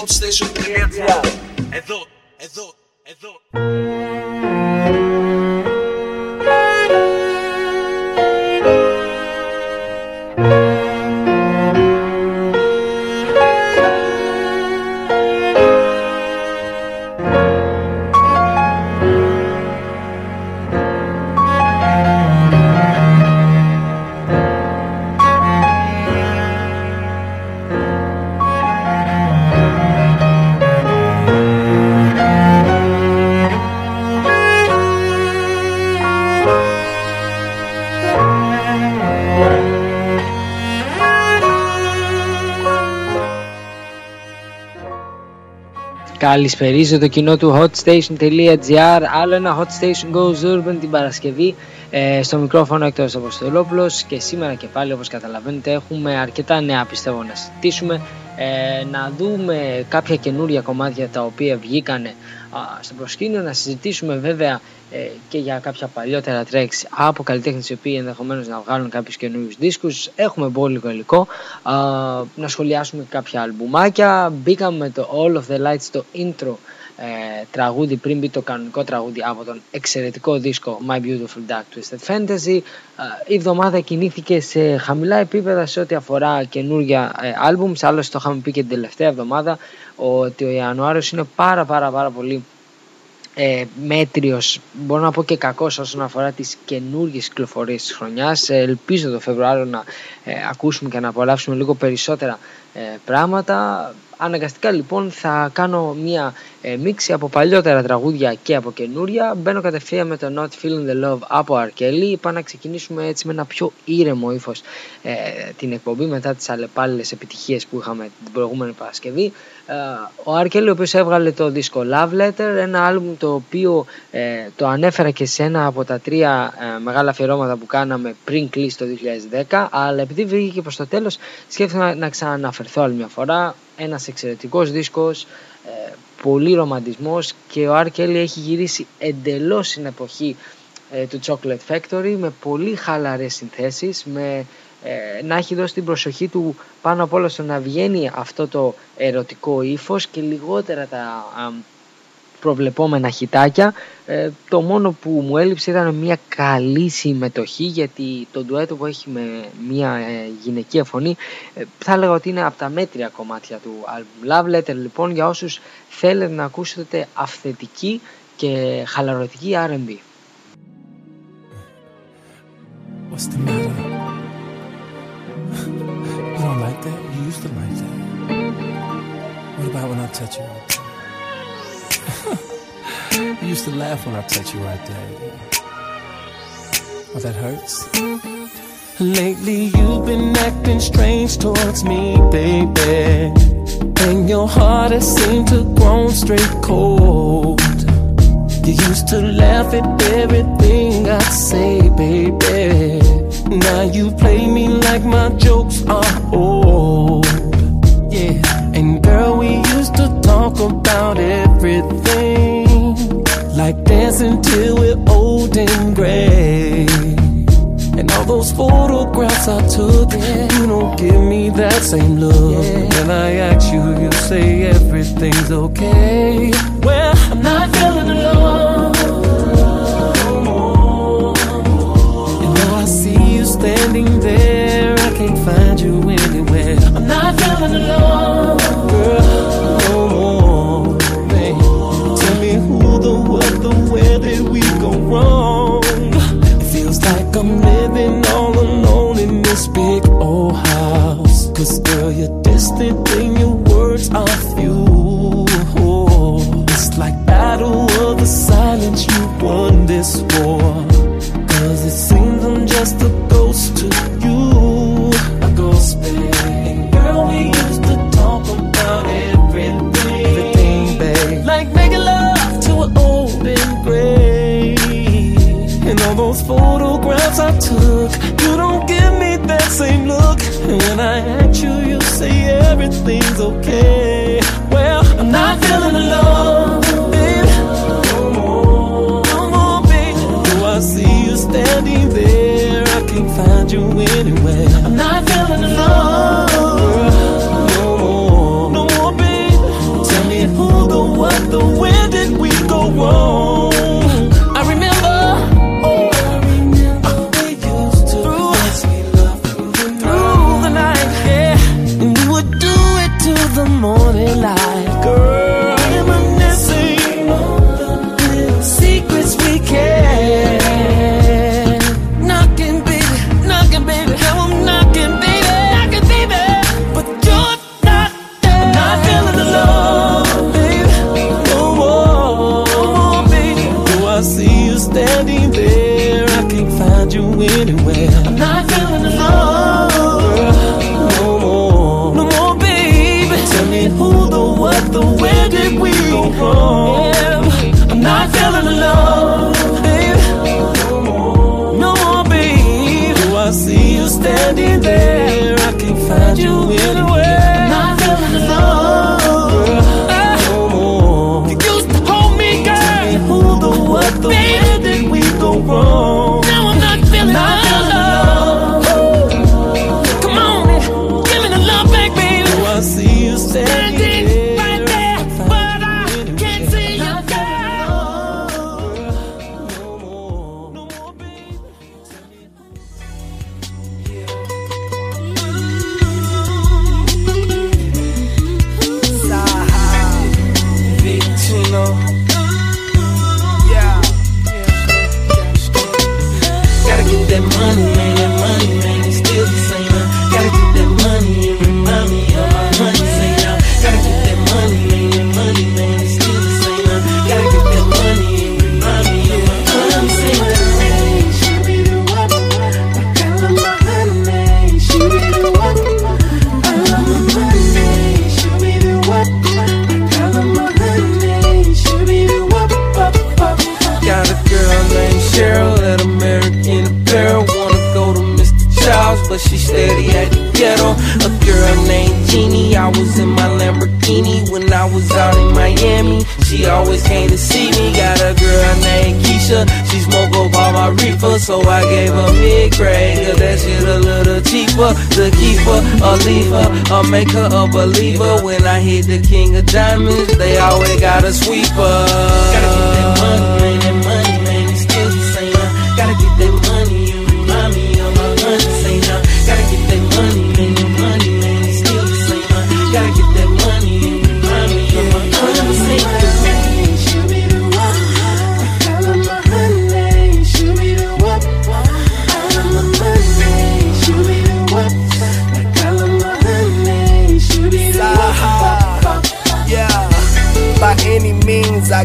hotstation.gr Εδώ, εδώ, εδώ Καλησπερίζω το κοινό του hotstation.gr Άλλο ένα Hot Station Goes Urban την Παρασκευή ε, Στο μικρόφωνο εκτός Αποστολόπουλος Και σήμερα και πάλι όπως καταλαβαίνετε έχουμε αρκετά νέα πιστεύω να συζητήσουμε ε, Να δούμε κάποια καινούρια κομμάτια τα οποία βγήκανε στο προσκήνιο Να συζητήσουμε βέβαια ε, και για κάποια παλιότερα tracks από καλλιτέχνες οι οποίοι ενδεχομένως να βγάλουν κάποιους καινούριους δίσκους. Έχουμε πολύ υλικό, να σχολιάσουμε κάποια αλμπουμάκια. Μπήκαμε με το All of the Lights, το intro ε, τραγούδι πριν μπει το κανονικό τραγούδι από τον εξαιρετικό δίσκο My Beautiful Dark Twisted Fantasy. η εβδομάδα κινήθηκε σε χαμηλά επίπεδα σε ό,τι αφορά καινούργια ε, albums, άλλωστε το είχαμε πει και την τελευταία εβδομάδα ότι ο Ιανουάριος είναι πάρα πάρα πάρα πολύ ε, μέτριος, μπορώ να πω και κακός όσον αφορά τις καινούργιες κυκλοφορίες της χρονιάς. Ε, ελπίζω το Φεβρουάριο να ε, ακούσουμε και να απολαύσουμε λίγο περισσότερα ε, πράγματα. Αναγκαστικά λοιπόν θα κάνω μία ε, μίξη από παλιότερα τραγούδια και από καινούρια. Μπαίνω κατευθείαν με το Not Feeling the Love από Αρκέλη. Είπα να ξεκινήσουμε έτσι με ένα πιο ήρεμο ύφος ε, την εκπομπή μετά τις αλλεπάλληλες επιτυχίες που είχαμε την προηγούμενη Παρασκευή. Ε, ο Αρκέλη ο οποίος έβγαλε το δίσκο Love Letter, ένα άλμπουμ το οποίο ε, το ανέφερα και σε ένα από τα τρία ε, μεγάλα αφιερώματα που κάναμε πριν κλείσει το 2010, αλλά επειδή βγήκε προς το τέλος σκέφτομαι να ξαναναφερθώ άλλη μια φορά. Ένας εξαιρετικός δίσκος, ε, πολύ ρομαντισμός και ο R. έχει γυρίσει εντελώς στην εποχή ε, του Chocolate Factory με πολύ χαλαρές συνθέσεις, με ε, να έχει δώσει την προσοχή του πάνω απ' όλα στο να βγαίνει αυτό το ερωτικό ύφος και λιγότερα τα προβλεπόμενα χιτάκια. Ε, το μόνο που μου έλειψε ήταν μια καλή συμμετοχή γιατί το ντουέτο που έχει με μια ε, γυναικεία φωνή ε, θα έλεγα ότι είναι από τα μέτρια κομμάτια του album. Love Letter λοιπόν για όσους θέλετε να ακούσετε αυθεντική και χαλαρωτική R&B. What's the matter? You don't like that? You used to like that. What about when I touch you? you used to laugh when I touch you right there. Oh, that hurts. Lately you've been acting strange towards me, baby. And your heart has seemed to grow straight cold. You used to laugh at everything I say, baby. Now you play me like my jokes are old. Yeah, and girl, about everything like dancing till we're old and gray. And all those photographs I took, yeah. you don't give me that same look. Yeah. When I ask you, you say everything's okay. Well, I'm not feeling alone. And now I see you standing there, I can't find you anywhere. I'm not feeling alone. Girl, where did we go wrong? It feels like I'm living all alone in this big old house. Cause girl, you're distant and your or make her a believer. When I hit the king of diamonds, they always got a sweeper. Gotta get that money,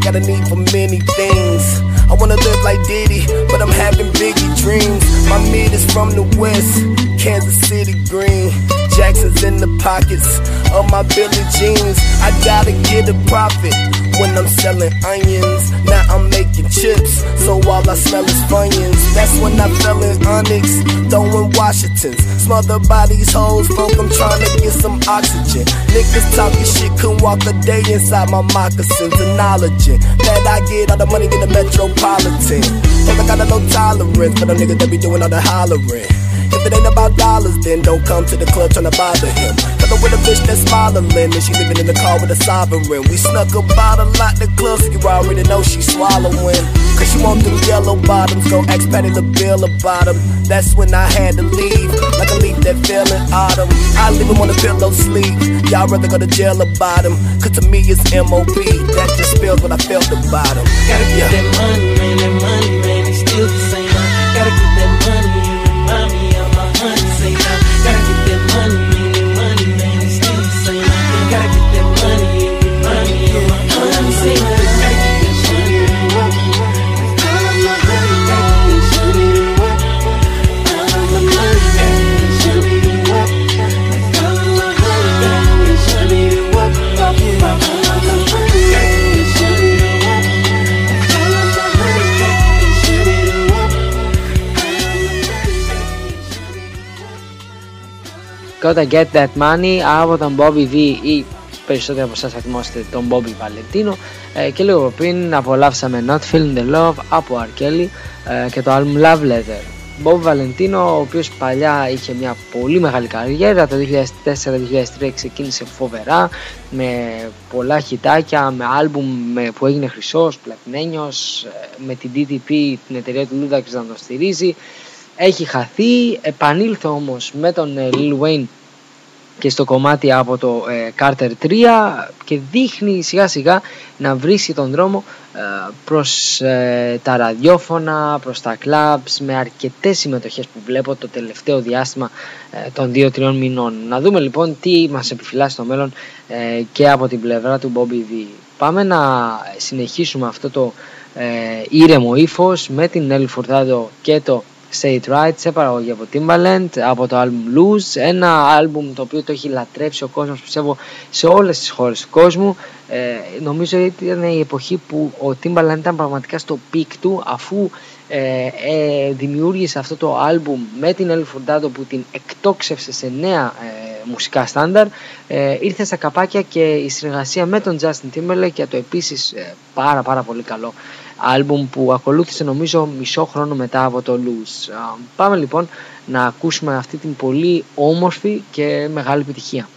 got a need for many things. I wanna live like Diddy, but I'm having biggie dreams. My meat is from the west, Kansas City green. Jackson's in the pockets of my Billy jeans. I gotta get a profit when I'm selling onions. Now I'm making chips, so all I smell is funyuns. That's when I fell in Onyx, throwing Washingtons. Smother bodies, hoes, broke, I'm trying to get some oxygen. Niggas talking shit, couldn't walk a day inside my moccasins. Acknowledging that I get all the money in the metropolitan. Cause I got a low tolerance for the niggas that be doing all the hollering. It ain't about dollars, then don't come to the club tryna bother him. Cause with a bitch that's smiling, and she living in the car with a sovereign. We snuck about a lot the club, so you already know she swallowing. Cause she want them yellow bottoms, go ask Patti LaBelle about them. That's when I had to leave, like a leaf that fell in autumn. I leave him on the pillow sleep. Y'all rather go to jail about him. Cause to me it's MOB, that just spells what I felt about him. Gotta get that money, man, that money, man, it's still the same. Gotta get Και όταν Get That Money από τον Bobby V ή περισσότεροι από εσάς θα θυμόσαστε τον Bobby Valentino ε, και λίγο πριν απολαύσαμε Not Feeling the Love από R. Kelly ε, και το album Love Letter. Bobby Valentino, ο οποίος παλιά είχε μια πολύ μεγάλη καριέρα, το 2004-2003 ξεκίνησε φοβερά, με πολλά χιτάκια, με άλμπουμ με- που έγινε χρυσός, πλατινένιος, ε, με την DTP, την εταιρεία του Ludacris να τον στηρίζει. Έχει χαθεί, επανήλθε όμως με τον ε, Lil Wayne και στο κομμάτι από το ε, Carter 3 και δείχνει σιγά σιγά να βρίσκει τον δρόμο ε, προς ε, τα ραδιόφωνα, προς τα κλαμπς με αρκετές συμμετοχές που βλέπω το τελευταίο διάστημα ε, των 2-3 μηνών. Να δούμε λοιπόν τι μας επιφυλάσσει στο μέλλον ε, και από την πλευρά του Bobby V. Πάμε να συνεχίσουμε αυτό το ε, ήρεμο ύφος με την Nelly Furtado και το Say It Right σε παραγωγή από Timbaland από το album Lose ένα album το οποίο το έχει λατρέψει ο κόσμος πιστεύω σε όλες τις χώρες του κόσμου. Ε, νομίζω ότι ήταν η εποχή που ο Timbaland ήταν πραγματικά στο πικ του αφού ε, ε, δημιούργησε αυτό το album με την Nelly Furtado που την εκτόξευσε σε νέα ε, μουσικά στάνταρ. Ε, ήρθε στα καπάκια και η συνεργασία με τον Justin Timberlake για το επίσης ε, πάρα πάρα πολύ καλό άλμπουμ που ακολούθησε νομίζω μισό χρόνο μετά από το Lose. Α, Πάμε λοιπόν να ακούσουμε αυτή την πολύ όμορφη και μεγάλη επιτυχία.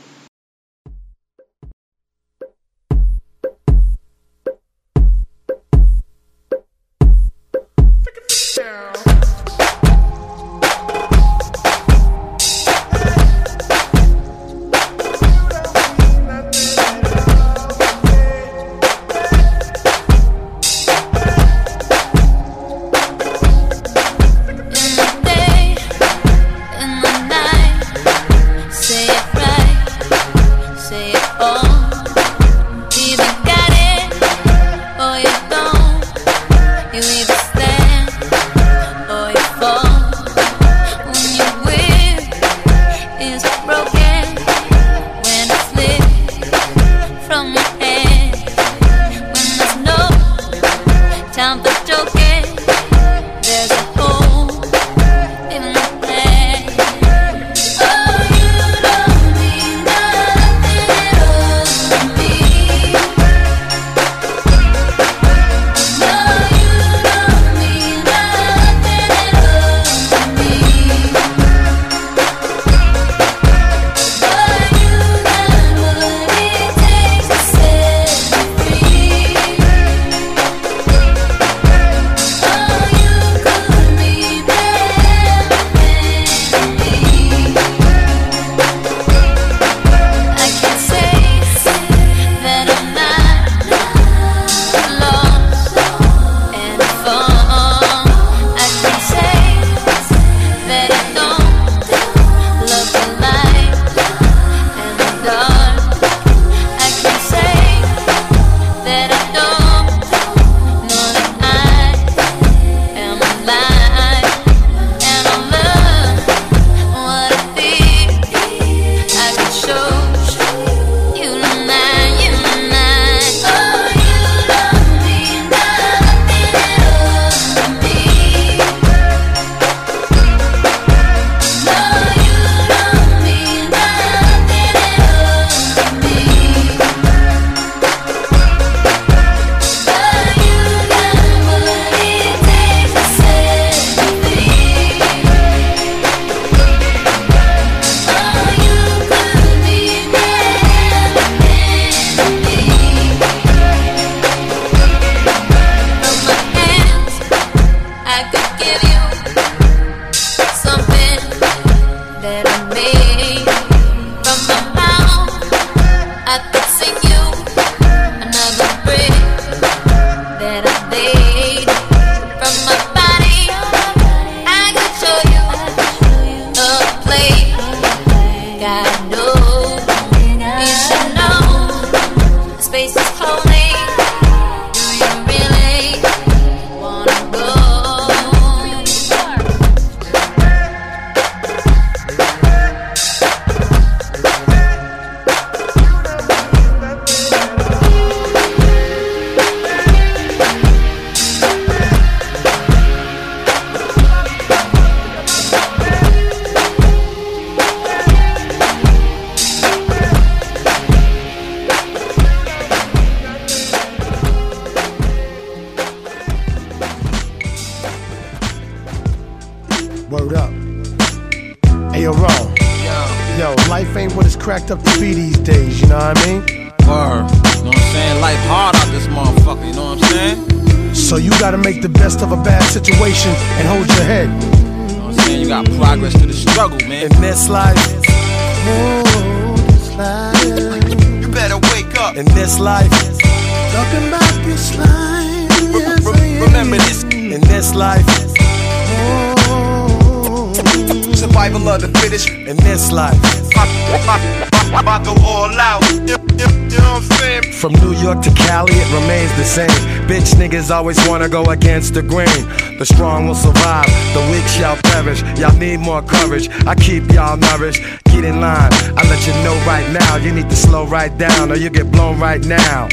Niggas always wanna go against the grain. The strong will survive, the weak shall perish. Y'all need more courage. I keep y'all nourished. Get in line. I let you know right now. You need to slow right down, or you get blown right now.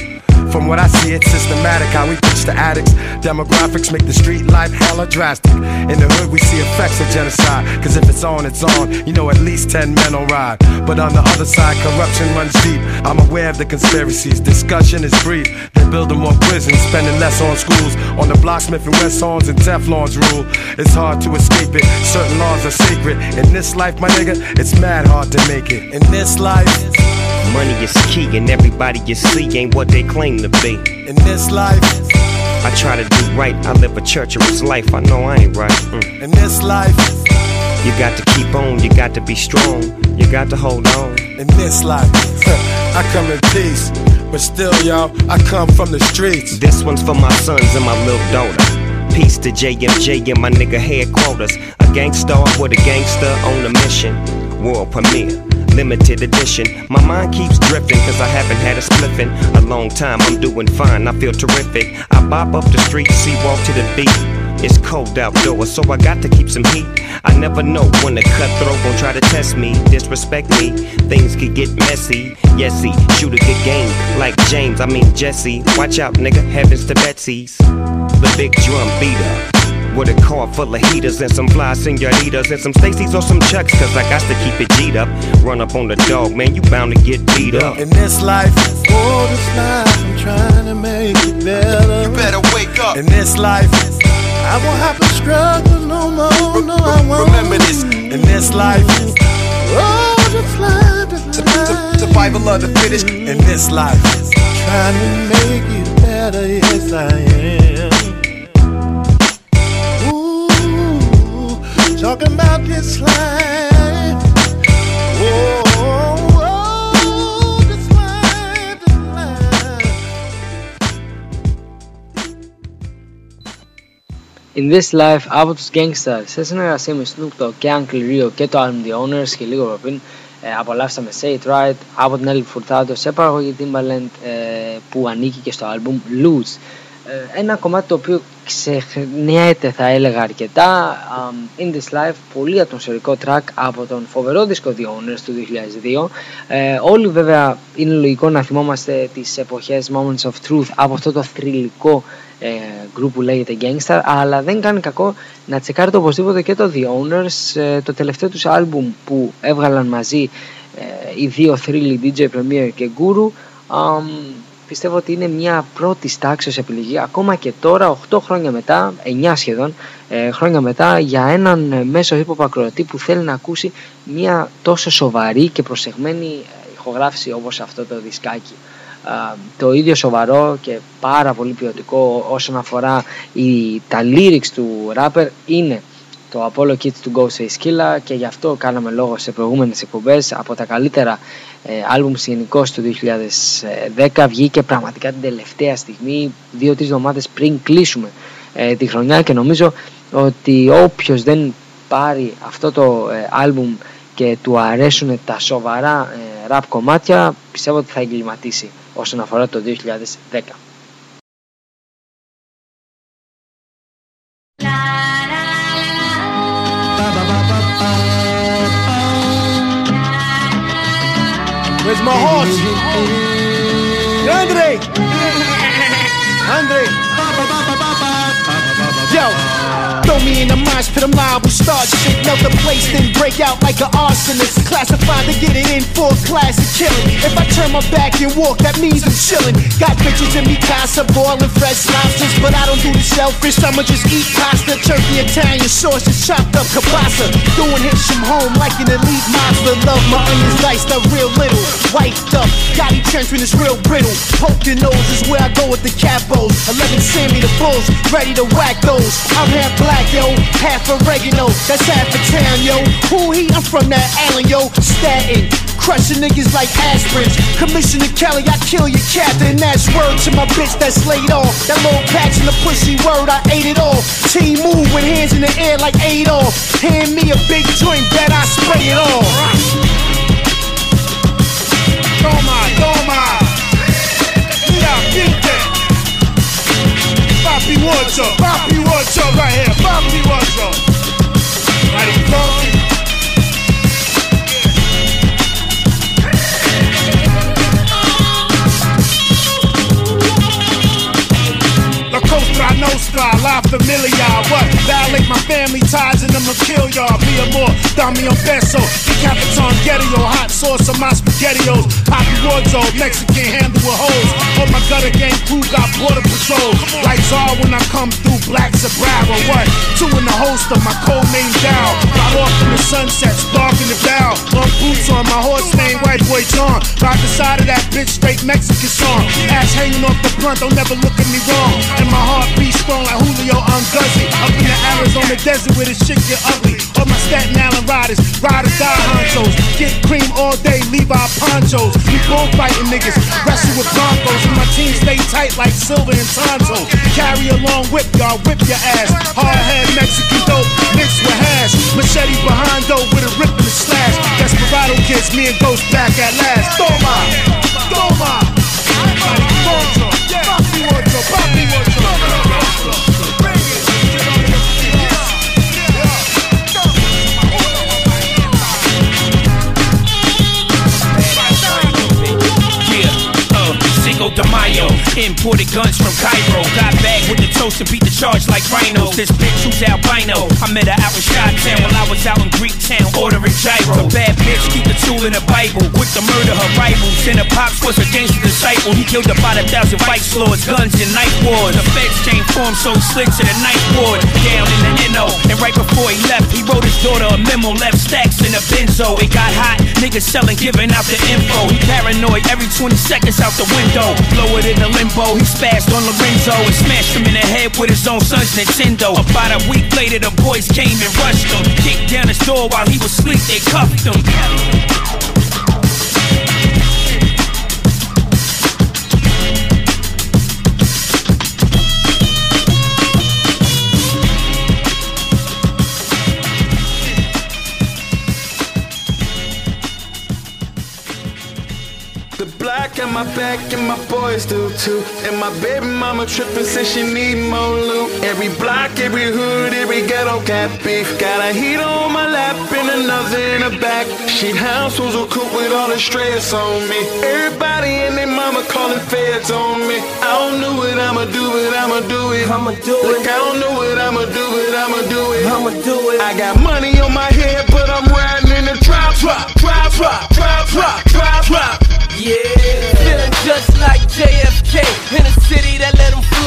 From what I see, it's systematic how we pitch the addicts. Demographics make the street life hella drastic. In the hood, we see effects of genocide. Cause if it's on, it's on. You know, at least 10 men will ride. But on the other side, corruption runs deep. I'm aware of the conspiracies. Discussion is brief. They're building more prisons, spending less on schools. On the block, Smith and West Horns and Teflon's rule. It's hard to escape it. Certain laws are sacred. In this life, my nigga, it's mad hard to make it. In this life, Money is key, and everybody you see ain't what they claim to be. in this life, I try to do right, I live a churcherous life. I know I ain't right. Mm. in this life, You got to keep on, you got to be strong, you got to hold on. in this life. I come in peace, but still, y'all, I come from the streets. This one's for my sons and my little daughter. Peace to JMJ and my nigga headquarters. A gangster with a gangster on a mission. World premiere, limited edition. My mind keeps drifting cause I haven't had a spliffin' a long time. I'm doing fine, I feel terrific. I bop up the street, see walk to the beat. It's cold outdoors, so I got to keep some heat. I never know when the cutthroat gon' try to test me, disrespect me. Things could get messy. Yes, he shoot a good game like James, I mean Jesse. Watch out, nigga, heavens to Betsy's. The big drum beater. With a car full of heaters and some fly senoritas and some Stacy's or some Chucks, cause I got to keep it G'd up. Run up on the dog, man, you bound to get beat up. In this life, For this life, I'm trying to make it better. You better wake up. in this life, I won't have to struggle no more. No, I won't. Remember this. in this life, Oh, this life, this life. Survival of the fittest. in this life. Trying to make it better, yes I am. talking about this life. Oh. oh In this life, από τους Gang Starr, σε συνεργασία με Snoop Dogg και Uncle Reo και το album The Ownerz και λίγο από πριν, ε, απολαύσαμε Say It Right από την Έλλη Φουρτάτο σε παραγωγή Timbaland ε, που ανήκει και στο album Loose. Ε, ένα κομμάτι το οποίο ξεχνιέται θα έλεγα αρκετά um, In This Life, πολύ ατμοσφαιρικό track από τον φοβερό δίσκο The Owners του 2002 ε, όλοι βέβαια είναι λογικό να θυμόμαστε τις εποχές Moments of Truth από αυτό το θρηλυκό ε, group που λέγεται Gangstar αλλά δεν κάνει κακό να τσεκάρετε οπωσδήποτε και το The Owners ε, το τελευταίο τους άλμπουμ που έβγαλαν μαζί ε, οι δύο θρύλοι DJ Premier και Guru αμ, πιστεύω ότι είναι μια πρώτης τάξης επιλογή. Ακόμα και τώρα 8 χρόνια μετά, 9 σχεδόν ε, χρόνια μετά για έναν ε, μέσο hip hop ακροατή που θέλει να ακούσει μια τόσο σοβαρή και προσεγμένη ε, ηχογράφηση όπως αυτό το δισκάκι. Α, το ίδιο σοβαρό και πάρα πολύ ποιοτικό όσον αφορά η, τα lyrics του rapper είναι το Apollo Kids του Ghostface Killa και γι' αυτό κάναμε λόγο σε προηγούμενες εκπομπές από τα καλύτερα ε, άλμπουμς γενικώ του 2010 βγήκε πραγματικά την τελευταία στιγμή δύο-τρεις εβδομάδες πριν κλείσουμε ε, τη χρονιά και νομίζω ότι όποιος δεν πάρει αυτό το ε, άλμπουμ και του αρέσουν τα σοβαρά ε, rap κομμάτια πιστεύω ότι θα εγκληματίσει όσον αφορά το 2010. Where's my horse? Andre! Andre! Yo! Throw me in the mosh pit, I'm shit. Melt the place, then break out like an arsonist. Classified to get it in for classic killing. If I turn my back and walk, that means I'm chilling. Got bitches in me casa, boiling fresh lobsters. But I don't do the shellfish, I'ma just eat pasta. Turkey, Italian sauce, just chopped up kielbasa. Doing hits from home like an elite monster. Love my onions diced up real little. Wiped up, got trenchman is real brittle. Your nose is where I go with the capos. 11 Sammy the bulls, ready to whack those. I'm half black, yo, half oregano. That's half a town, yo. Who he? I'm from that island, yo. Staten. crushing niggas like aspirins. Commissioner Kelly, I kill your captain. That's word to my bitch that's laid off. That little patch in the pussy word, I ate it all. Team move with hands in the air like Adolf. Hand me a big joint, bet I spray it all. Toma, toma. Mira, pinte. Papi Wocho, Papi Wocho right here, Papi Wocho. Costa Nostra, La Familia. What? Violate my family ties and I'ma kill y'all. Be a more, dame un beso. Decapiton Getio, hot sauce on my spaghettios. Poppy wardrobe, Mexican handle with hoes. Oh my gutter gang crew got border patrol. Lights are when I come through, black Bravo. What? Two in the holster, my code name down. Got off in the sunsets, dark in the bow. Long boots on, my horse named White Boy John. Ride the side of that bitch, straight Mexican song. Ass hanging off the blunt, don't never look at me wrong. And my heart beats like Julio Unguzzi. Up in the Arizona desert where the shit get ugly. All my Staten Island riders, ride or die honchos. Get cream all day, leave our ponchos. We both fighting niggas, wrestle with Broncos. And my team stay tight like Silver and Tonto. Carry a long whip, y'all whip your ass. Hard head Mexican dope, mixed with hash. Machete behind dope with a rip and a slash. Desperado kids, me and Ghost back at last. Toma, toma. Papi Wocho, Papi Papi Cinco de Mayo. Imported guns from Cairo. Got back with the toast and beat the charge like rhinos. This bitch who's albino. I met her out in Chi-Town while I was out in Greek Town ordering gyro. A bad bitch, keep the tool in the Bible. Quick to murder her rivals. And her pops was a gangster disciple. He killed about a thousand vice lords, guns and knife wars. The feds came for him so slick to the ninth ward. Down in the NO. And right before he left, he wrote his daughter a memo. Left stacks in a benzo. It got hot. Niggas selling, giving out the info. He paranoid every 20 seconds out the window. Blow it in the limbo. He spazzed on Lorenzo and smashed him in the head with his own son's Nintendo. About a week later, the boys came and rushed him. Kicked down his door while he was asleep. They cuffed him. My back and my boys do too. And my baby mama trippin' says she need more loot. Every block, every hood, every ghetto got beef. Got a heater on my lap and another in the back. She house was a coop with all the stress on me. Everybody and their mama calling feds on me. I don't know what I'ma do, but I'ma do it. I'ma do it. Look, I don't know what I'ma do, but I'ma do it. I'ma do it. I got money on my head, but I'm riding in drop, drop, drop, drop, drop, drop, drop, drop. Yeah, feeling just like JFK in a city that let him fly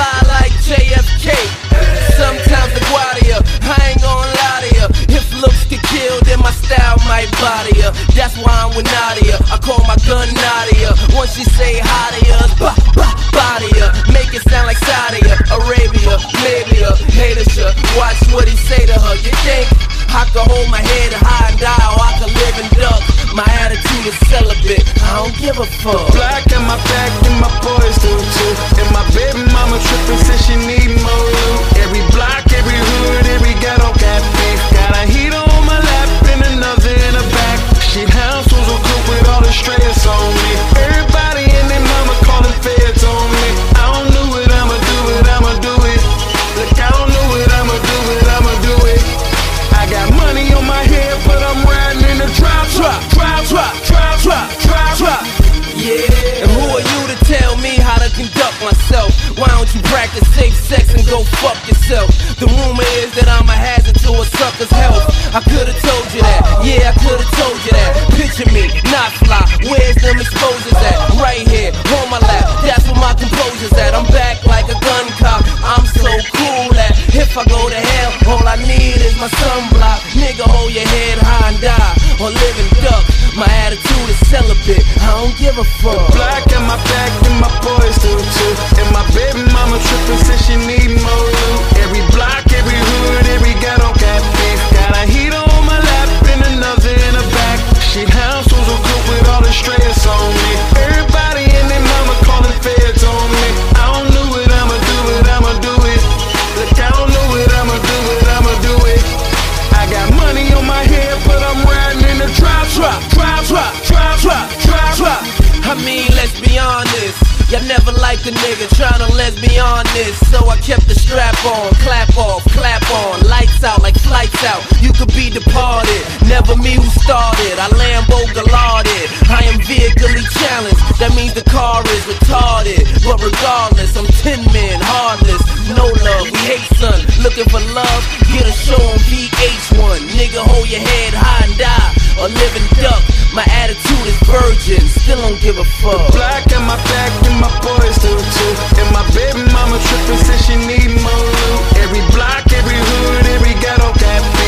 Liked a nigga trying to let me on this. So I kept the strap on, clap off, clap on, lights out like flights out. You could be departed, never me who started. I Lambo Galarded, I am vehically challenged. That means the car is retarded. But regardless, I'm 10 men, heartless. No love, we hate son. Looking for love, get a show on VH1. Nigga, hold your head high and die. Live and duck. My attitude is virgin, still don't give a fuck. Black in my back and my boys do too. And my baby mama trippin' says she need more loot. Every block, every hood, every ghetto. Got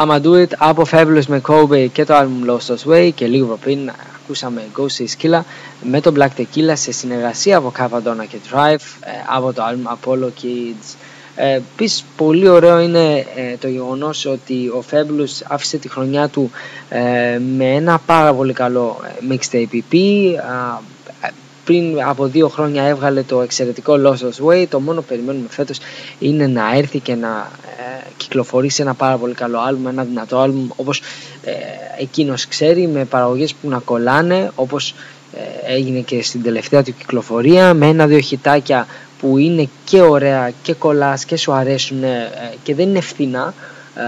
I'ma Do It από Fabulous με Kobe και το album Lost Us Way και λίγο πριν ακούσαμε Ghost is Killa με το Black Tequila σε συνεργασία από Cavadonna και Drive ε, από το album Apollo Kids. Ε, Επίσης, πολύ ωραίο είναι ε, το γεγονός ότι ο Fabulous άφησε τη χρονιά του ε, με ένα πάρα πολύ καλό ε, mixtape EP. Α, πριν από δύο χρόνια έβγαλε το εξαιρετικό Lost Us Way. Το μόνο που περιμένουμε φέτος είναι να έρθει και να ε, κυκλοφορήσει ένα πάρα πολύ καλό άλμπουμ, ένα δυνατό άλμπουμ όπως ε, εκείνος ξέρει με παραγωγές που να κολλάνε όπως ε, έγινε και στην τελευταία του κυκλοφορία με ένα-δύο χιτάκια που είναι και ωραία και κολλάς και σου αρέσουν ε, και δεν είναι φθηνά ε,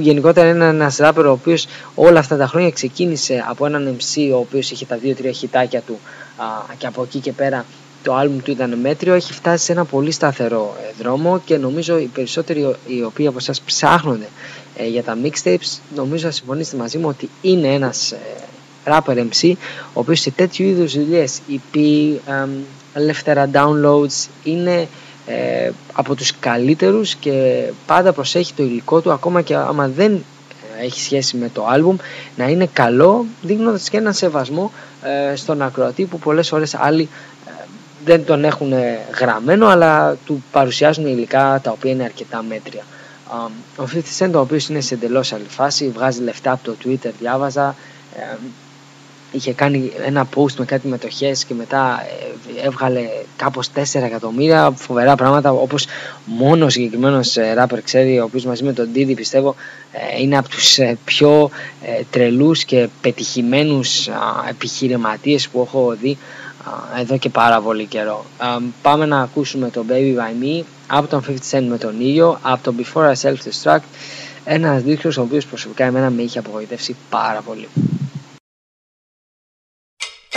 που γενικότερα είναι ένας ράπερ ο οποίος όλα αυτά τα χρόνια ξεκίνησε από έναν MC ο οποίος είχε τα δύο-τρία χιτάκια του α, και από εκεί και πέρα το άλμπουμ του ήταν μέτριο, έχει φτάσει σε ένα πολύ σταθερό ε, δρόμο και νομίζω οι περισσότεροι ο- οι οποίοι από εσάς ψάχνονται ε, για τα mixtapes νομίζω θα συμφωνήσετε μαζί μου ότι είναι ένας ε, rapper MC ο οποίος σε τέτοιου είδους δουλειές EP, εμ, ελεύθερα downloads είναι ε, από τους καλύτερους και πάντα προσέχει το υλικό του ακόμα και άμα δεν ε, έχει σχέση με το άλμπουμ να είναι καλό δείχνοντας και ένα σεβασμό ε, στον ακροατή που πολλές φορές άλλοι ε, δεν τον έχουν γραμμένο αλλά του παρουσιάζουν υλικά τα οποία είναι αρκετά μέτρια. Α, Ο 50 Cent ο οποίος είναι σε εντελώς άλλη φάση, βγάζει λεφτά από το Twitter, διάβαζα, ε, είχε κάνει ένα post με κάτι μετοχές και μετά ε, έβγαλε κάπως 4 εκατομμύρια, φοβερά πράγματα όπως μόνο ο συγκεκριμένος ε, rapper ξέρει, ο οποίος μαζί με τον Diddy πιστεύω ε, είναι από τους ε, πιο ε, τρελούς και πετυχημένους α, επιχειρηματίες που έχω δει α, εδώ και πάρα πολύ καιρό. Α, πάμε να ακούσουμε το Baby By Me από τον 50 Cent με τον ήλιο, από τον Before I Self-Destruct, ένας δίσκος ο οποίος προσωπικά εμένα με είχε απογοητεύσει πάρα πολύ.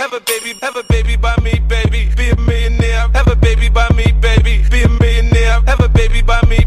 Have a baby, have a baby by me, baby. Be a millionaire. Have a baby by me, baby. Be a millionaire. Have a baby by me,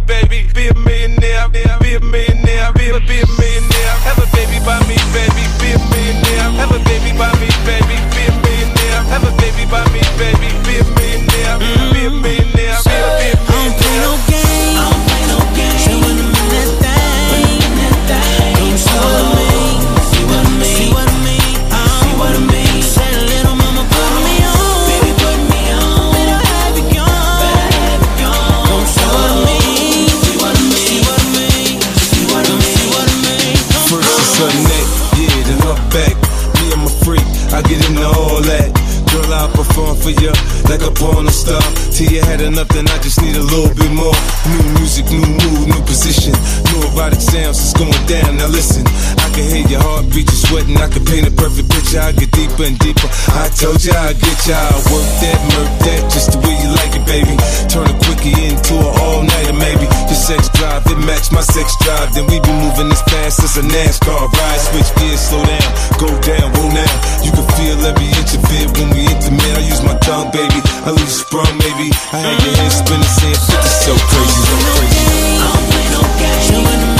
for you like a porn star. Till you had enough, then I just need a little bit more. New music, new mood, new position. New erotic sounds, it's going down. Now listen, I can hear your heartbeat, you sweating. I can paint a perfect picture. I get deeper and deeper. I told you I'd get you. I work that, murk that, just the way you like it, baby. Turn a quickie into an all nighter, maybe. Your sex drive, it match my sex drive. Then we be moving as fast as a NASCAR ride. Switch gears, slow down, go down, whoa now. You can feel every inch of it when we intimate. I use my tongue, baby. I leave you sprung, maybe. I had your head spinning, saying 50 so crazy, so crazy. Have a baby by me,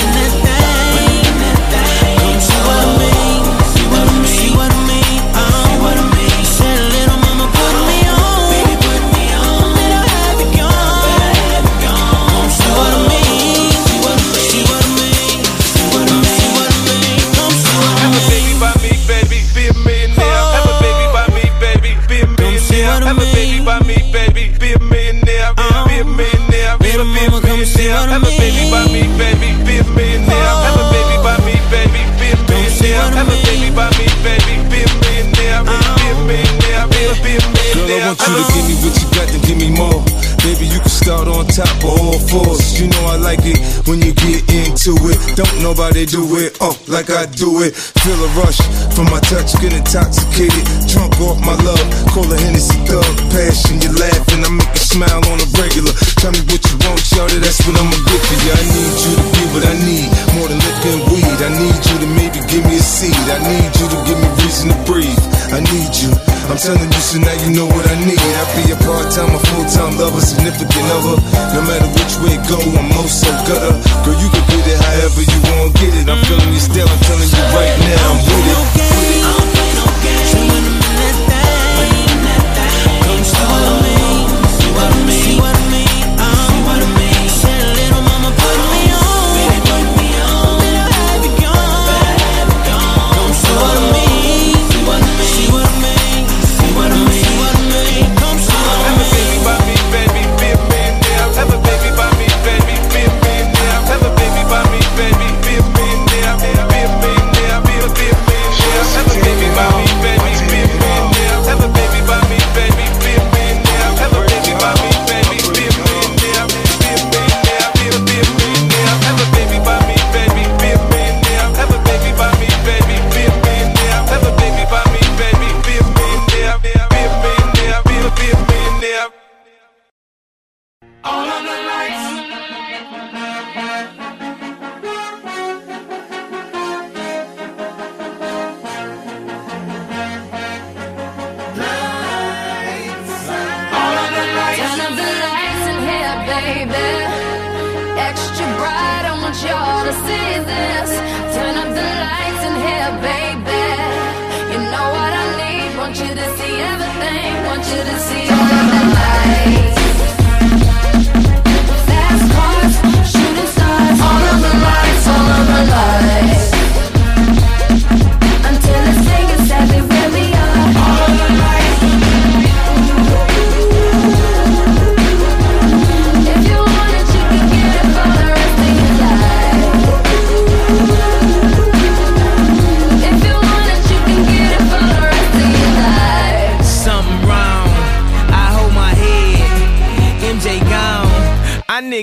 fours. You know I like it when you get into it. Don't nobody do it, oh, like I do it. Feel a rush from my touch, get intoxicated. Drunk off my love, call a Hennessy thug. Passion, you laughing, I make you smile on a regular. Tell me what you want, shorty, that's what I'ma get for you. I need you to be what I need, more than and weed. I need you to maybe give me a seed. I need you to give me reason to breathe. I need you. I'm telling you, so now you know what I need. I be a part-time or full-time lover, significant other. No matter which way it go, I'm most so gutter. Girl, you can get it however you want, get it. I'm feeling you still, I'm telling you right now, I'm with it.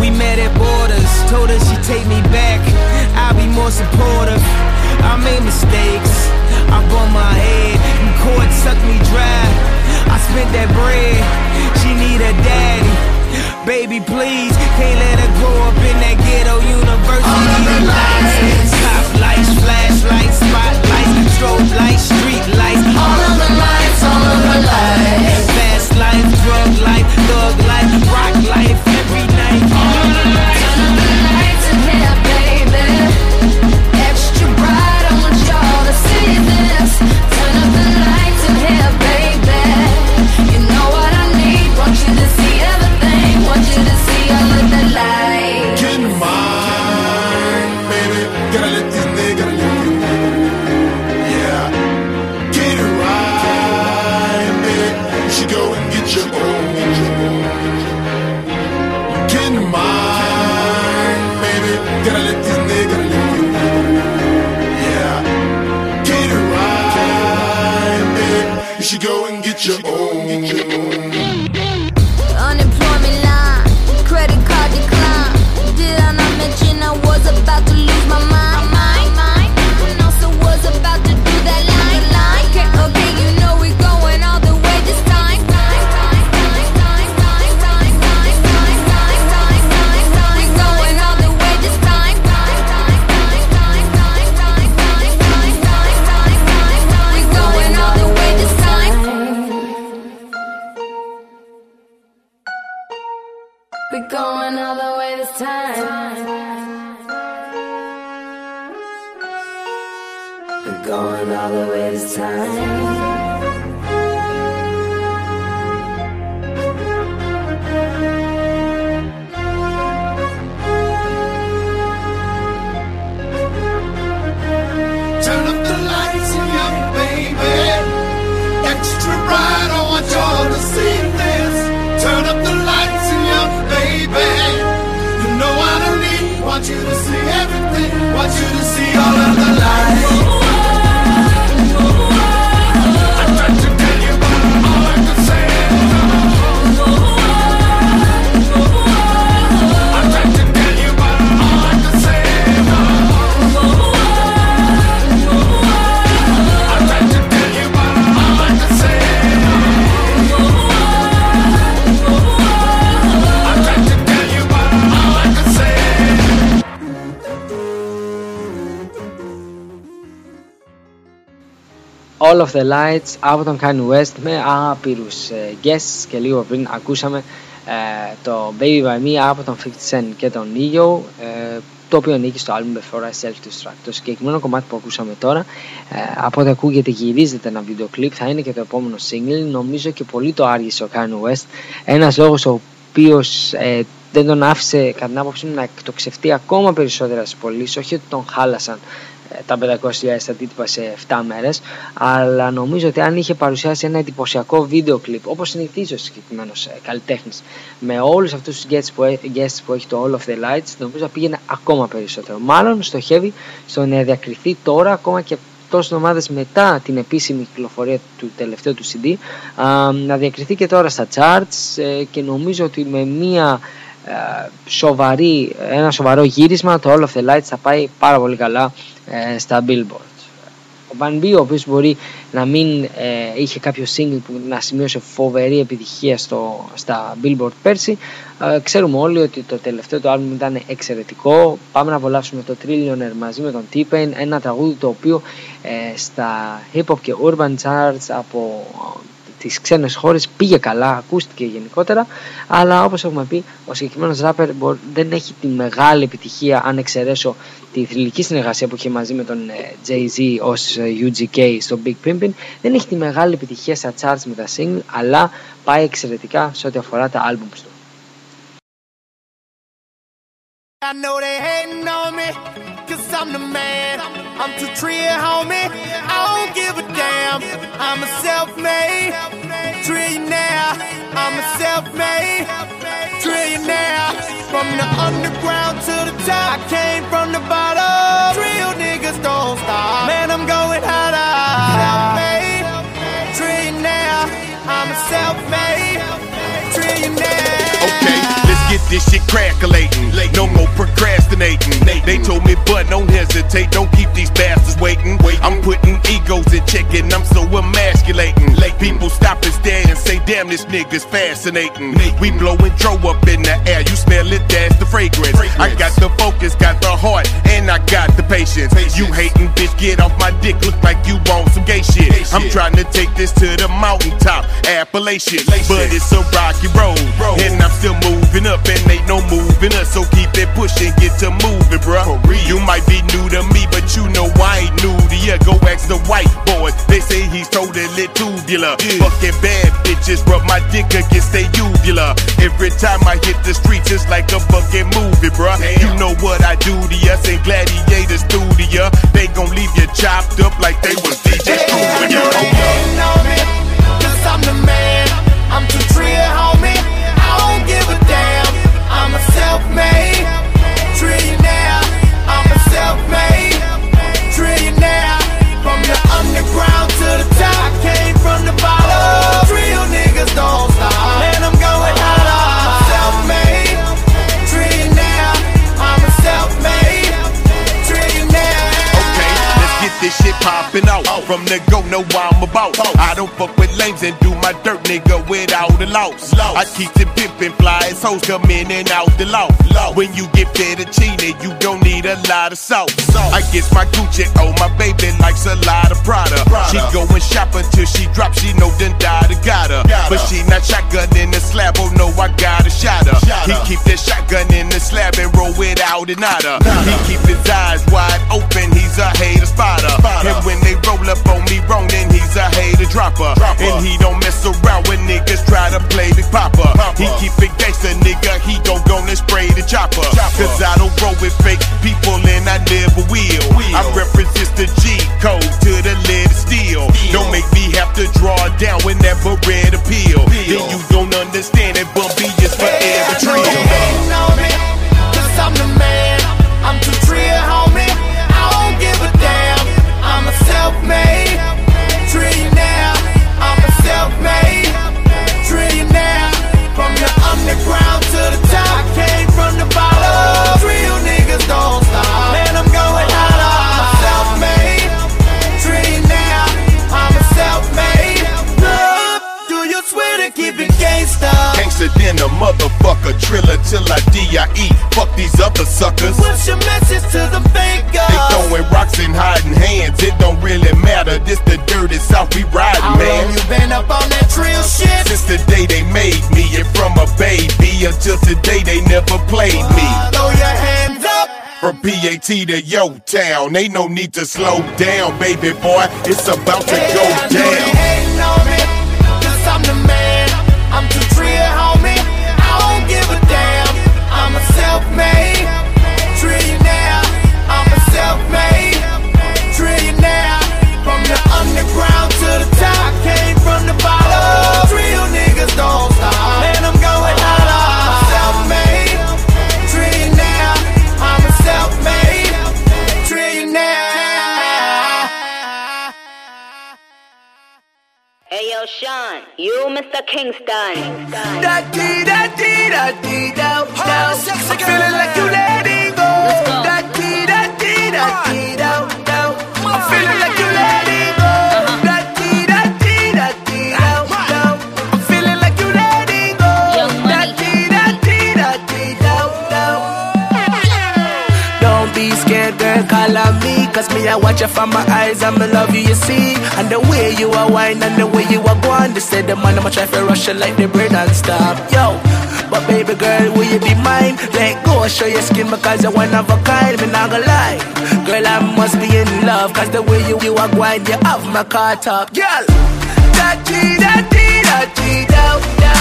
We met at borders. Told her she take me back. I'll be more supportive. I made mistakes. I bumped my head. And court sucked me dry. I spent that bread. She need a daddy. Baby, please, can't let her grow up in that ghetto university. The lights, top lights, flashlights, spotlights, strobe lights, street lights. All of the lights, all of the lights. Fast life, drug life, thug life, the Lights από τον Kanye West με άπειρους ε, guests και λίγο πριν ακούσαμε ε, το Baby By Me από τον 50 Cent και τον Neo ε, το οποίο ανήκει στο album Before I Self Destruct. Το συγκεκριμένο κομμάτι που ακούσαμε τώρα ε, από ό,τι ακούγεται γυρίζεται ένα βίντεο κλιπ θα είναι και το επόμενο single νομίζω και πολύ το άργησε ο Kanye West ένας λόγος ο οποίος ε, δεν τον άφησε κατά την άποψή μου να εκτοξευτεί ακόμα περισσότερα στις πωλήσεις όχι ότι τον χάλασαν ε, τα 500.000 αντίτυπα σε 7 μέρες. Αλλά νομίζω ότι αν είχε παρουσιάσει ένα εντυπωσιακό βίντεο κλιπ όπως συνηθίζει ο συγκεκριμένος ε, καλλιτέχνης με όλους αυτούς τους guests που, έ- guests που έχει το All of the Lights νομίζω θα πήγαινε ακόμα περισσότερο. Μάλλον στοχεύει στο να διακριθεί τώρα ακόμα και τόσες εβδομάδες μετά την επίσημη κυκλοφορία του τελευταίου του CD α, να διακριθεί και τώρα στα charts ε, και νομίζω ότι με μία ε, σοβαρή, ένα σοβαρό γύρισμα το All of the Lights θα πάει πάρα πολύ καλά ε, στα Billboard. Ο Van B, ο οποίος μπορεί να μην ε, είχε κάποιο single που να σημείωσε φοβερή επιτυχία στο, στα Billboard πέρσι, ε, ξέρουμε όλοι ότι το τελευταίο του άλμπουμ ήταν εξαιρετικό. Πάμε να απολαύσουμε το Trillionaire μαζί με τον T-Pain, ένα τραγούδι το οποίο ε, στα hip hop και urban charts από τις ξένες χώρες πήγε καλά, ακούστηκε γενικότερα αλλά όπως έχουμε πει ο συγκεκριμένος rapper μπο- δεν έχει τη μεγάλη επιτυχία αν εξαιρέσω τη θρηλυκή συνεργασία που είχε μαζί με τον ε, Jay-Z ως ε, UGK στο Big Pimpin δεν έχει τη μεγάλη επιτυχία στα charts με τα single αλλά πάει εξαιρετικά σε ό,τι αφορά τα albums του. I know they hating on me, cause I'm the man. I'm too trillionaire, homie. I don't give a damn. I'm a self-made trillionaire. I'm a self-made trillionaire. From the underground to the top, I came from the bottom. Real niggas don't stop. Man, I'm going harder. Self-made trillionaire. I'm a self-made trillionaire. Okay, let's get this shit crackulating. No more procrastinating. They told me, but don't hesitate. Don't keep these bastards waiting. I'm putting egos in check and I'm so emasculating. People stop and stare and say, damn, this nigga's fascinating. We blowing dro up in the air. You smell it, that's the fragrance. I got the focus, got the heart, and I got the patience. You hating, bitch, get off my dick. Look like you want some gay shit. I'm trying to take this to the mountaintop, Appalachian. But it's a rocky road, and I'm still moving up, and ain't no moving us. So keep it pushing, get to moving, bruh. You might be new to me, but you know I ain't new to ya. Go ask the white boy, they say he's totally tubular. Fucking bad bitches rub my dick against their uvula. Every time I hit the streets, it's like a fucking movie, bruh. You know what I do to ya, send gladiators through to ya. They gon' leave you chopped up like they was DJ Screw when you Hating on me, cause I'm the man. I'm too trillionaire, homie. I don't give a damn. I'm a self-made this shit poppin' out. From the go, know why I'm about. I don't fuck with lames and do my dirt, nigga, without the loss. I keep it pimpin', fly as hoes come in and out the loft. When you get fettuccine, you don't need a lot of sauce. I guess my Gucci, oh, my baby likes a lot of Prada. She goin' shop until she drops, she know done died, got her. But she not shotgun in the slab, oh no, I gotta shot her. He keep that shotgun in the slab and roll it out and out nada. He keep his eyes wide open, he's a hater spotter. And when they roll up on me wrong, then he's a hater dropper. And he don't mess around when niggas try to play Big Papa. He keep it gangsta, nigga, he gon' go and spray the chopper. Cause I don't roll with fake people and I never will. I represent the G code to the lead steel. Don't make me have to draw down whenever red appeal. This the dirty south we riding, How man. long you been up on that trill shit? Since the day they made me, and from a baby until today they never played me. Throw your hands up. From PAT to Yo Town, ain't no need to slow down, baby boy. It's about to go know they down. Kingston. Da dee da dee da dee da da. I'm feeling like you letting go. Da dee da dee da dee I watch you from my eyes and me love you, you see. And the way you are wine and the way you are going They say the man, I'ma try to rush like the bread and stop. Yo, but baby girl, will you be mine? Let go, show your skin because you're one of a kind Me not gonna lie. Girl, I must be in love Cause the way you, you are going, you have my car top. Girl, da dee da dee da dee da da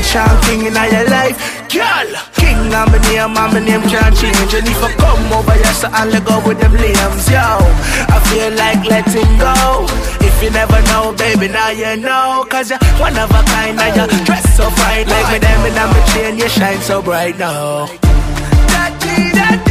I King in your life. Girl, King, I'm a name, I'm a name can't change. And if I come over here, so I'll let go with them limbs, yo. I feel like letting go. If you never know, baby, now you know. Cause you're one of a kind, and you dress so fine. Like me, them, and I'm a chain, you shine so bright now. Da dee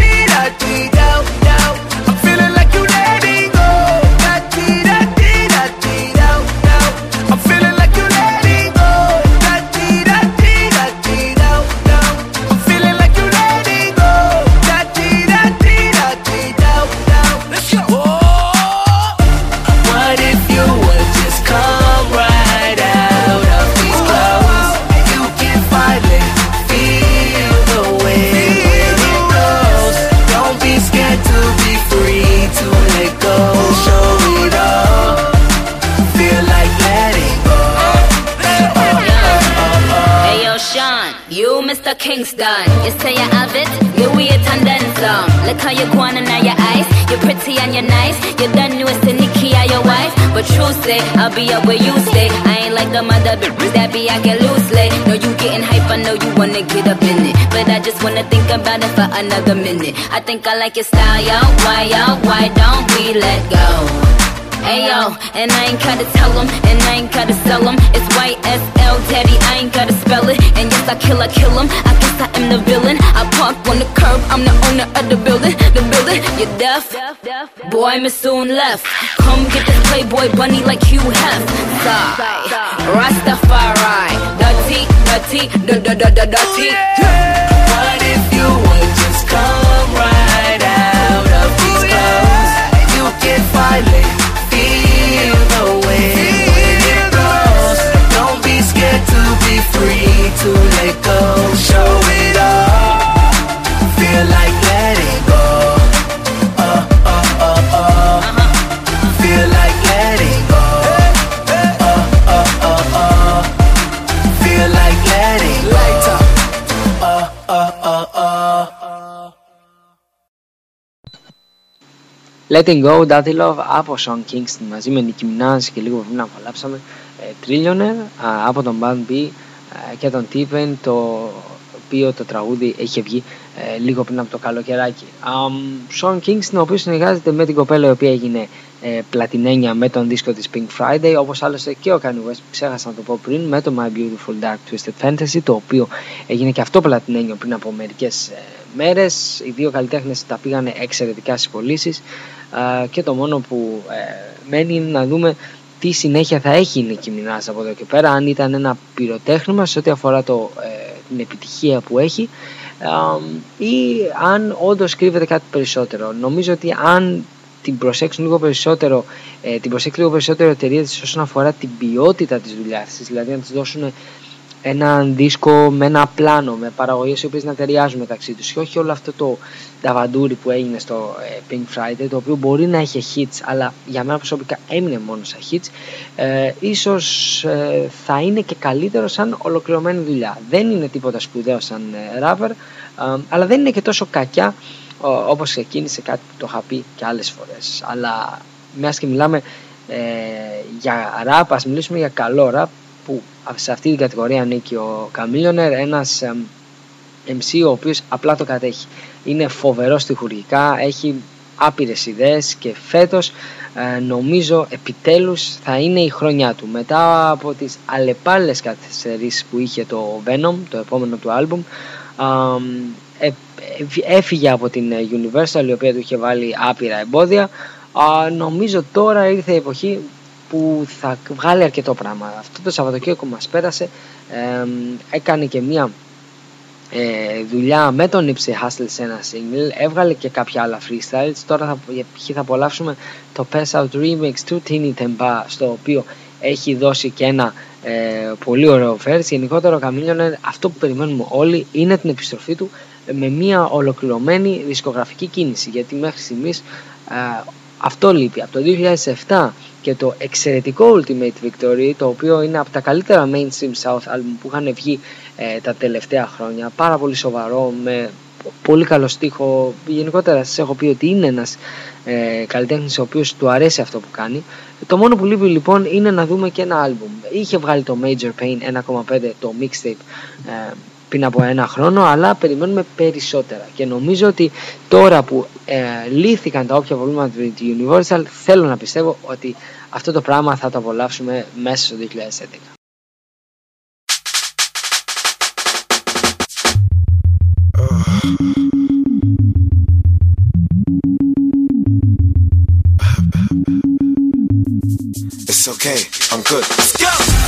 Mr. Kingston. You say you have it, you wait and some. Look how you go on and your eyes. You're pretty and you're nice. You done new the Nikki or your wife. But true say, I'll be up where you stay. I ain't like the mother bitches that be I get loosely. No, you getting hype, I know you wanna get up in it. But I just wanna think about it for another minute. I think I like your style, yo. Why, yo? Why don't we let go? Ayo, and I ain't gotta tell them, and I ain't gotta sell them. It's YSL, daddy, I ain't gotta spell it. And yes, I kill, I kill them. I guess I am the villain. I park on the curb, I'm the owner of the building, the building, you're deaf? Boy, me soon left. Come get this Playboy bunny like Hugh Hef. Sigh. Rastafari. Dirty, dirty, da da da da dirty. Oh, what if you would just come right out of these oh, clothes? You can finally Letting Go, Daddy Love από Sean Kingston μαζί με Nicki Minaj και λίγο πριν απολαύσαμε ε, Trillionaire α, από τον Band B ε, και τον T-Pain το οποίο το τραγούδι έχει βγει ε, λίγο πριν από το καλοκαιράκι. Um, Sean Kingston ο οποίος συνεργάζεται με την κοπέλα η οποία έγινε ε, πλατινένια με τον δίσκο της Pink Friday όπως άλλωστε και ο Kanye West ξέχασα να το πω πριν με το My Beautiful Dark Twisted Fantasy το οποίο έγινε και αυτό πλατινένιο πριν από μερικές ε, μέρες οι δύο καλλιτέχνες τα πήγανε εξαιρετικά στις πωλήσει και το μόνο που ε, μένει είναι να δούμε τι συνέχεια θα έχει η Nicki Minaj από εδώ και πέρα αν ήταν ένα πυροτέχνημα σε ό,τι αφορά το, ε, την επιτυχία που έχει ε, ή αν όντως κρύβεται κάτι περισσότερο. Νομίζω ότι αν την προσέξουν λίγο περισσότερο, ε, την προσέξει λίγο περισσότερο η εταιρεία της όσον αφορά την ποιότητα της δουλειάς της, δηλαδή να της δώσουν έναν δίσκο με ένα πλάνο, με παραγωγές οι οποίες να ταιριάζουν μεταξύ τους. Και όχι όλο αυτό το ταβαντούρι που έγινε στο ε, Pink Friday το οποίο μπορεί να έχει hits αλλά για μένα προσωπικά έμεινε μόνο σαν hits. Ε, ίσως ε, θα είναι και καλύτερο σαν ολοκληρωμένη δουλειά. Δεν είναι τίποτα σπουδαίο σαν ε, rapper ε, αλλά δεν είναι και τόσο κακιά ο, όπως ξεκίνησε κάτι που το είχα πει και άλλες φορές. Αλλά μιας και μιλάμε ε, για rap ας μιλήσουμε για καλό rap που σε αυτή την κατηγορία ανήκει ο Καμίλιονερ, ένας ε, MC ο οποίος απλά το κατέχει. Είναι φοβερός στοιχουργικά, έχει άπειρες ιδέες και φέτος ε, νομίζω επιτέλους θα είναι η χρονιά του. Μετά από τις αλλεπάλλες καθυστερήσεις που είχε το Venom, το επόμενο του άλμπουμ, ε, ε, έφυγε από την Universal η οποία του είχε βάλει άπειρα εμπόδια. νομίζω τώρα ήρθε η εποχή που θα βγάλει αρκετό πράγμα. Αυτό το Σαββατοκύριακο μας πέρασε, ε, έκανε και μία ε, δουλειά με τον Nipsey Hussle σε ένα single, έβγαλε και κάποια άλλα freestyles, τώρα θα, θα απολαύσουμε το Pass Out Remix του Tini Tempa, στο οποίο έχει δώσει και ένα ε, πολύ ωραίο verse. Γενικότερα ο Chameleon αυτό που περιμένουμε όλοι είναι την επιστροφή του με μια ολοκληρωμένη δισκογραφική κίνηση, γιατί μέχρι στιγμής ε, αυτό λείπει. Από το 2007 και το εξαιρετικό Ultimate Victory το οποίο είναι από τα καλύτερα mainstream South album που είχαν βγει ε, τα τελευταία χρόνια πάρα πολύ σοβαρό με πολύ καλό στίχο. Γενικότερα σας έχω πει ότι είναι ένας ε, καλλιτέχνης ο οποίος του αρέσει αυτό που κάνει. Το μόνο που λείπει λοιπόν είναι να δούμε και ένα album. Είχε βγάλει το Major Pain 1,5 το mixtape ε, πριν από ένα χρόνο, αλλά περιμένουμε περισσότερα. Και νομίζω ότι τώρα που ε, λύθηκαν τα όποια προβλήματα του Universal, θέλω να πιστεύω ότι αυτό το πράγμα θα το απολαύσουμε μέσα στο 2011. It's okay, I'm good. Let's go!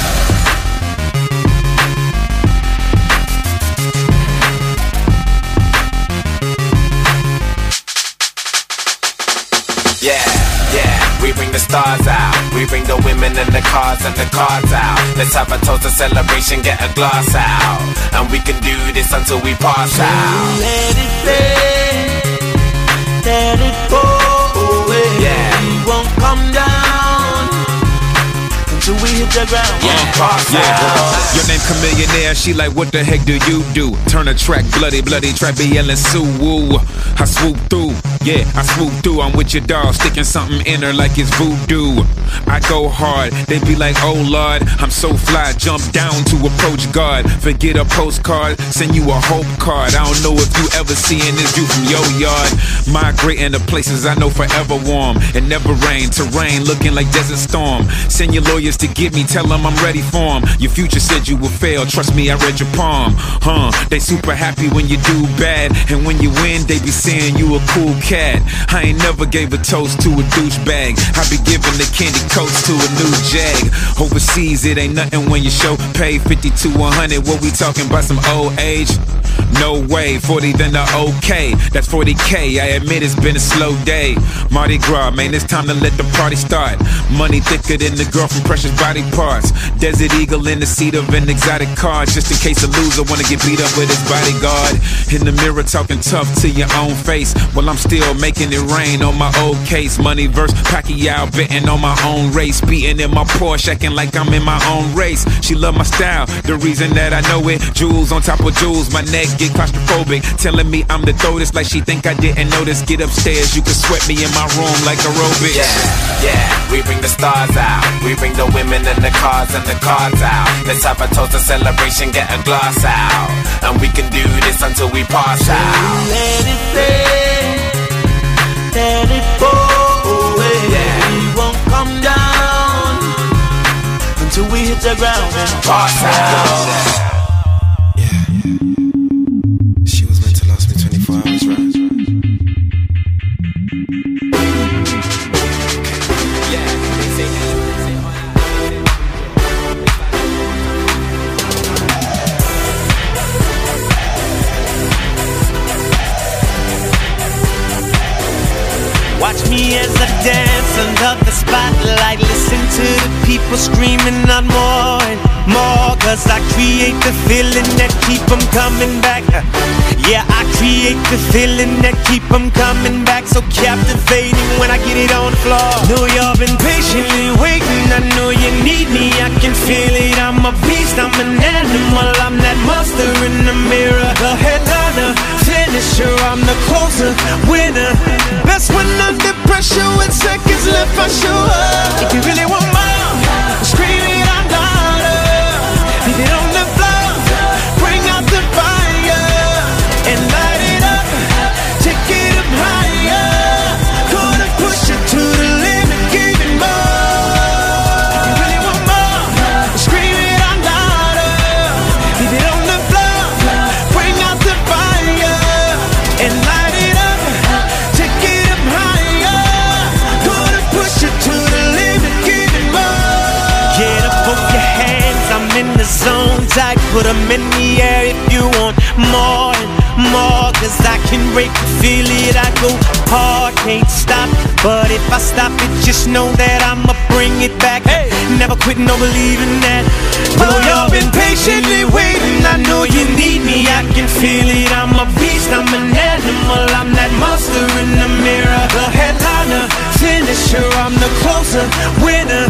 Women and the cars cards out. Let's have a toast, a celebration, get a glass out. And we can do this until we pass out. Let it rain, let it go away. Yeah. We won't come down until we hit the ground. Yeah, your name Chamillionaire, she like, what the heck do you do? Turn a track bloody, bloody, track be yelling Sue Woo. I swoop through, yeah, I swoop through. I'm with your dog, sticking something in her like it's voodoo. I go hard, they be like, oh lord, I'm so fly, jump down to approach God. Forget a postcard, send you a hope card. I don't know if you ever seeing this view from your yard. Migrating to places I know forever warm. It never rain, terrain looking like desert storm. Send your lawyers to get me, tell them I'm ready for 'em. Your future said you would fail, trust me, I read your palm. Huh, they super happy when you do bad, and when you win, they be saying you a cool cat. I ain't never gave a toast to a douchebag. I be giving the candy coats to a new jag. Overseas, it ain't nothing when you show pay 50 to 100. What we talking about? Some old age? No way, 40 then the okay. That's 40k. I admit it's been a slow day. Mardi Gras, man, it's time to let the party start. Money thicker than the girl from Precious Body Parts. Desert Eagle in the seat of an exotic car, just in case a loser wanna get beat up with his bodyguard. In the mirror, talking tough to your own face. While I'm still making it rain on my old case. Money verse Pacquiao, betting on my own race. Beating in my Porsche, acting like I'm in my own race. She love my style, the reason that I know it. Jewels on top of jewels, my neck get claustrophobic. Telling me I'm the throatest, like she think I didn't notice. Get upstairs, you can sweat me in my room like aerobics. Yeah, yeah, we bring the stars out. We bring the women and the cars and the cards out. Let's have a toast, a celebration, get a glass out. And we can do this until we pass out. Let it rain, let it pour away. We won't come down until we hit the ground and pass out. Under the spotlight. Listen to the people screaming on more and more. Cause I create the feeling that keep them coming back. Yeah, I create the feeling that keep them coming back. So captivating when I get it on the floor. Know you've been patiently waiting. I know you need me. I can feel it. I'm a beast. I'm an animal. I'm that monster in the mirror. The headliner, finisher. I'm the closer, winner. Best when under pressure with seconds left. Put 'em in the air if you want more and more. Cause I can break the feel it. I go hard, can't stop. But if I stop it, just know that I'ma bring it back. Never quit, no believing that. Oh, you've been patiently waiting. I know you need me. I can feel it. I'm a beast. I'm an animal. I'm that monster in the mirror. The headliner, finisher. I'm the closer, winner.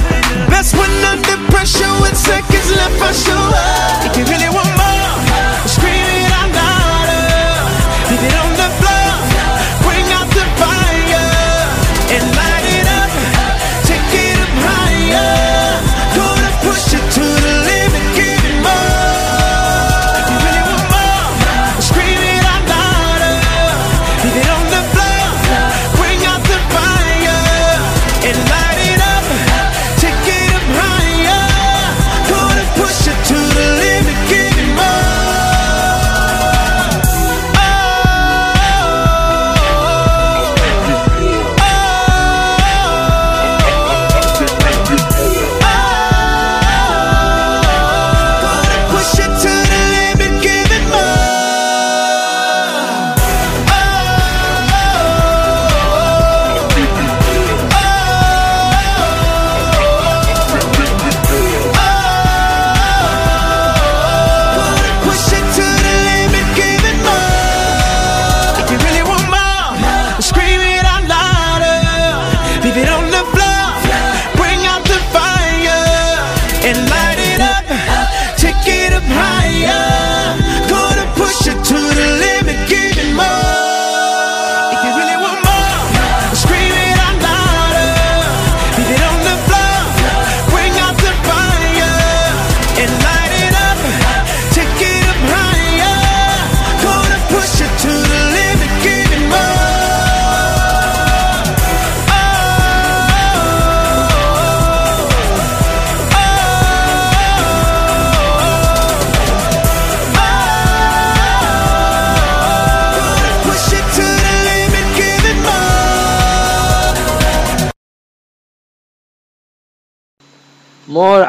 Best when under pressure seconds left. Show up. If you really want more, scream it out louder. Leave it on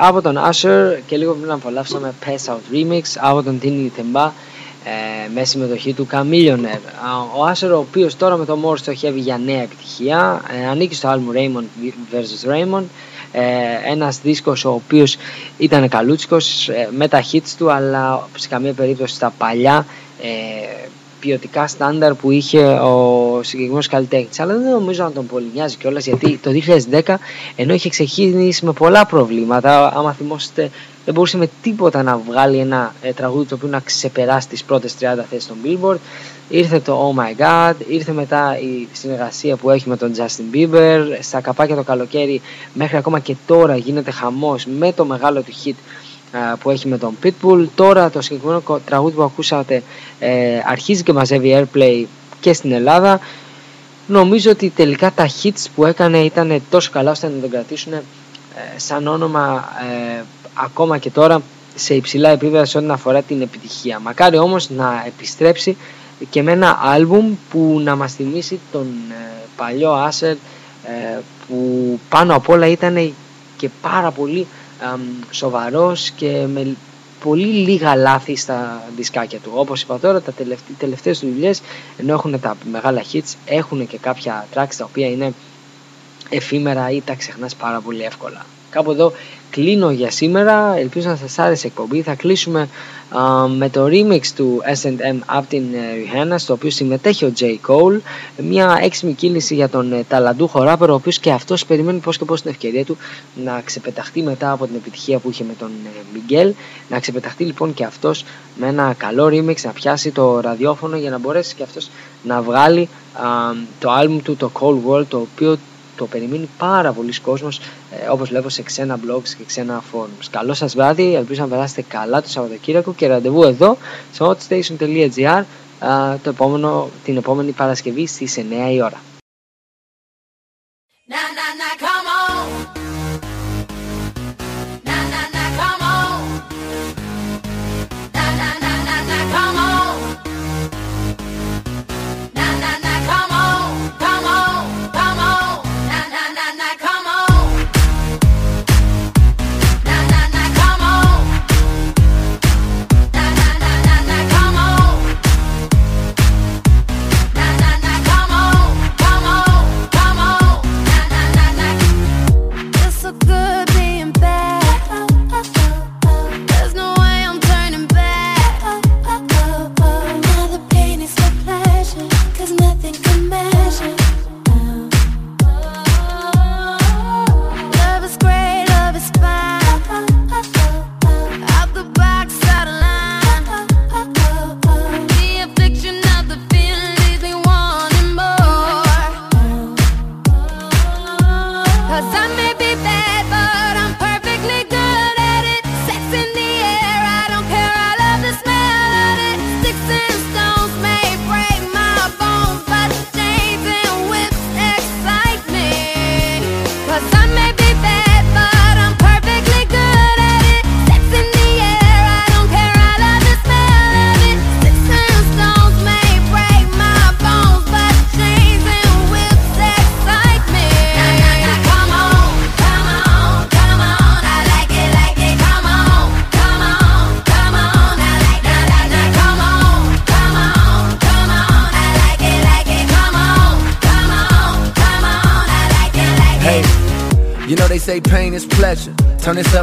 από τον Asher και λίγο πριν απολαύσαμε Pass Out Remix από τον Tini Temba ε, με συμμετοχή του Chameleonaire. Ο Asher ο οποίος τώρα με το More στοχεύει για νέα επιτυχία ε, ανήκει στο album Raymond vs. Raymond ε, ένας δίσκος ο οποίος ήταν καλούτσικος ε, με τα hits του αλλά σε καμία περίπτωση στα παλιά ε, ποιοτικά στάνταρ που είχε ο συγκεκριμένος καλλιτέχνης. Αλλά δεν νομίζω να τον πολύ νοιάζει κιόλας γιατί το 2010 ενώ είχε ξεκινήσει με πολλά προβλήματα, άμα θυμόσαστε, δεν μπορούσε με τίποτα να βγάλει ένα ε, τραγούδι το οποίο να ξεπεράσει τις πρώτες 30 θέσεις των Billboard. Ήρθε το Oh My God, ήρθε μετά η συνεργασία που έχει με τον Justin Bieber. Στα καπάκια το καλοκαίρι μέχρι ακόμα και τώρα γίνεται χαμός με το μεγάλο του hit που έχει με τον Pitbull. Τώρα το συγκεκριμένο τραγούδι που ακούσατε ε, αρχίζει και μαζεύει airplay και στην Ελλάδα. Νομίζω ότι τελικά τα hits που έκανε ήταν τόσο καλά ώστε να τον κρατήσουν ε, σαν όνομα ε, ακόμα και τώρα σε υψηλά επίπεδα σε ό,τι αφορά την επιτυχία. Μακάρι όμως να επιστρέψει και με ένα άλμπουμ που να μας θυμίσει τον παλιό Άσερ που πάνω απ' όλα ήταν και πάρα πολύ σοβαρός και με πολύ λίγα λάθη στα δισκάκια του. Όπως είπα τώρα, τα τελευταίες, τελευταίες του δουλειές, ενώ έχουν τα μεγάλα hits, έχουν και κάποια tracks τα οποία είναι εφήμερα ή τα ξεχνάς πάρα πολύ εύκολα. Κάπου εδώ κλείνω για σήμερα. Ελπίζω να σας άρεσε η εκπομπή. Θα κλείσουμε με το remix του S&M από την ε, Rihanna στο οποίο συμμετέχει ο J. Cole. Μια έξιμη κίνηση για τον ε, ταλαντούχο ράπερ ο οποίος και αυτός περιμένει πώς και πώς την ευκαιρία του να ξεπεταχτεί μετά από την επιτυχία που είχε με τον Miguel. Ε, να ξεπεταχτεί λοιπόν και αυτός με ένα καλό remix να πιάσει το ραδιόφωνο για να μπορέσει και αυτός να βγάλει το album του το Cold World το οποίο το περιμένει πάρα πολλοί κόσμος ε, όπως βλέπω σε ξένα blogs και ξένα forums. Καλό σας βράδυ, ελπίζω να περάσετε καλά το Σαββατοκύριακο και ραντεβού εδώ σε hotstation.gr το επόμενο, την επόμενη Παρασκευή στις 9 η ώρα.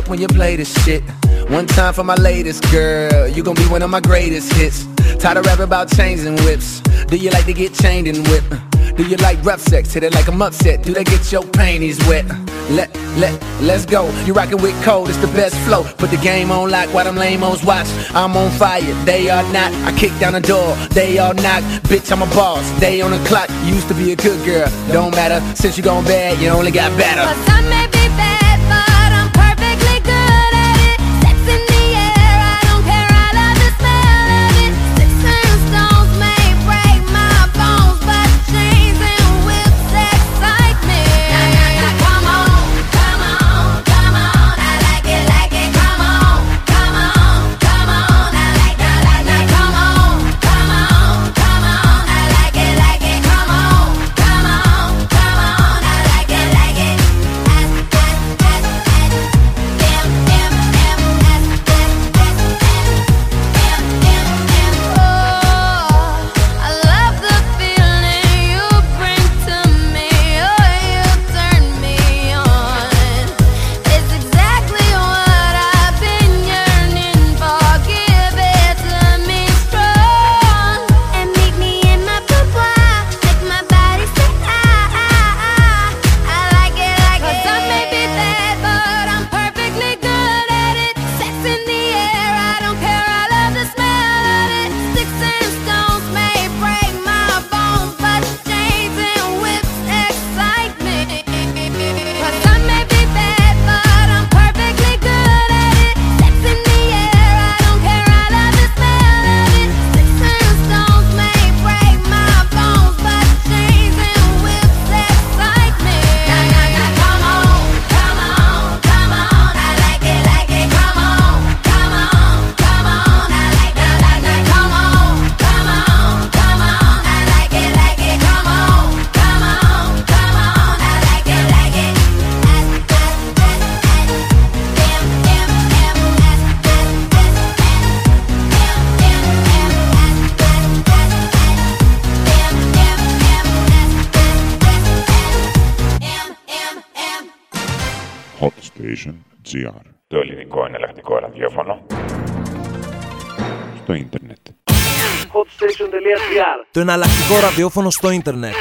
When you play this shit. One time for my latest girl, you gon' be one of my greatest hits. Tired of rapping about chains and whips. Do you like to get chained and whipped? Do you like rough sex? Hit it like I'm upset. Do they get your panties wet? Let, let, let's go. You rockin' with Cole, it's the best flow. Put the game on lock while them lamos watch. I'm on fire, they are not. I kick down the door, they all knock. Bitch, I'm a boss, they on the clock. Used to be a good girl, don't matter. Since you gone bad, you only got better. Ελληνικό ραδιόφωνο στο ίντερνετ.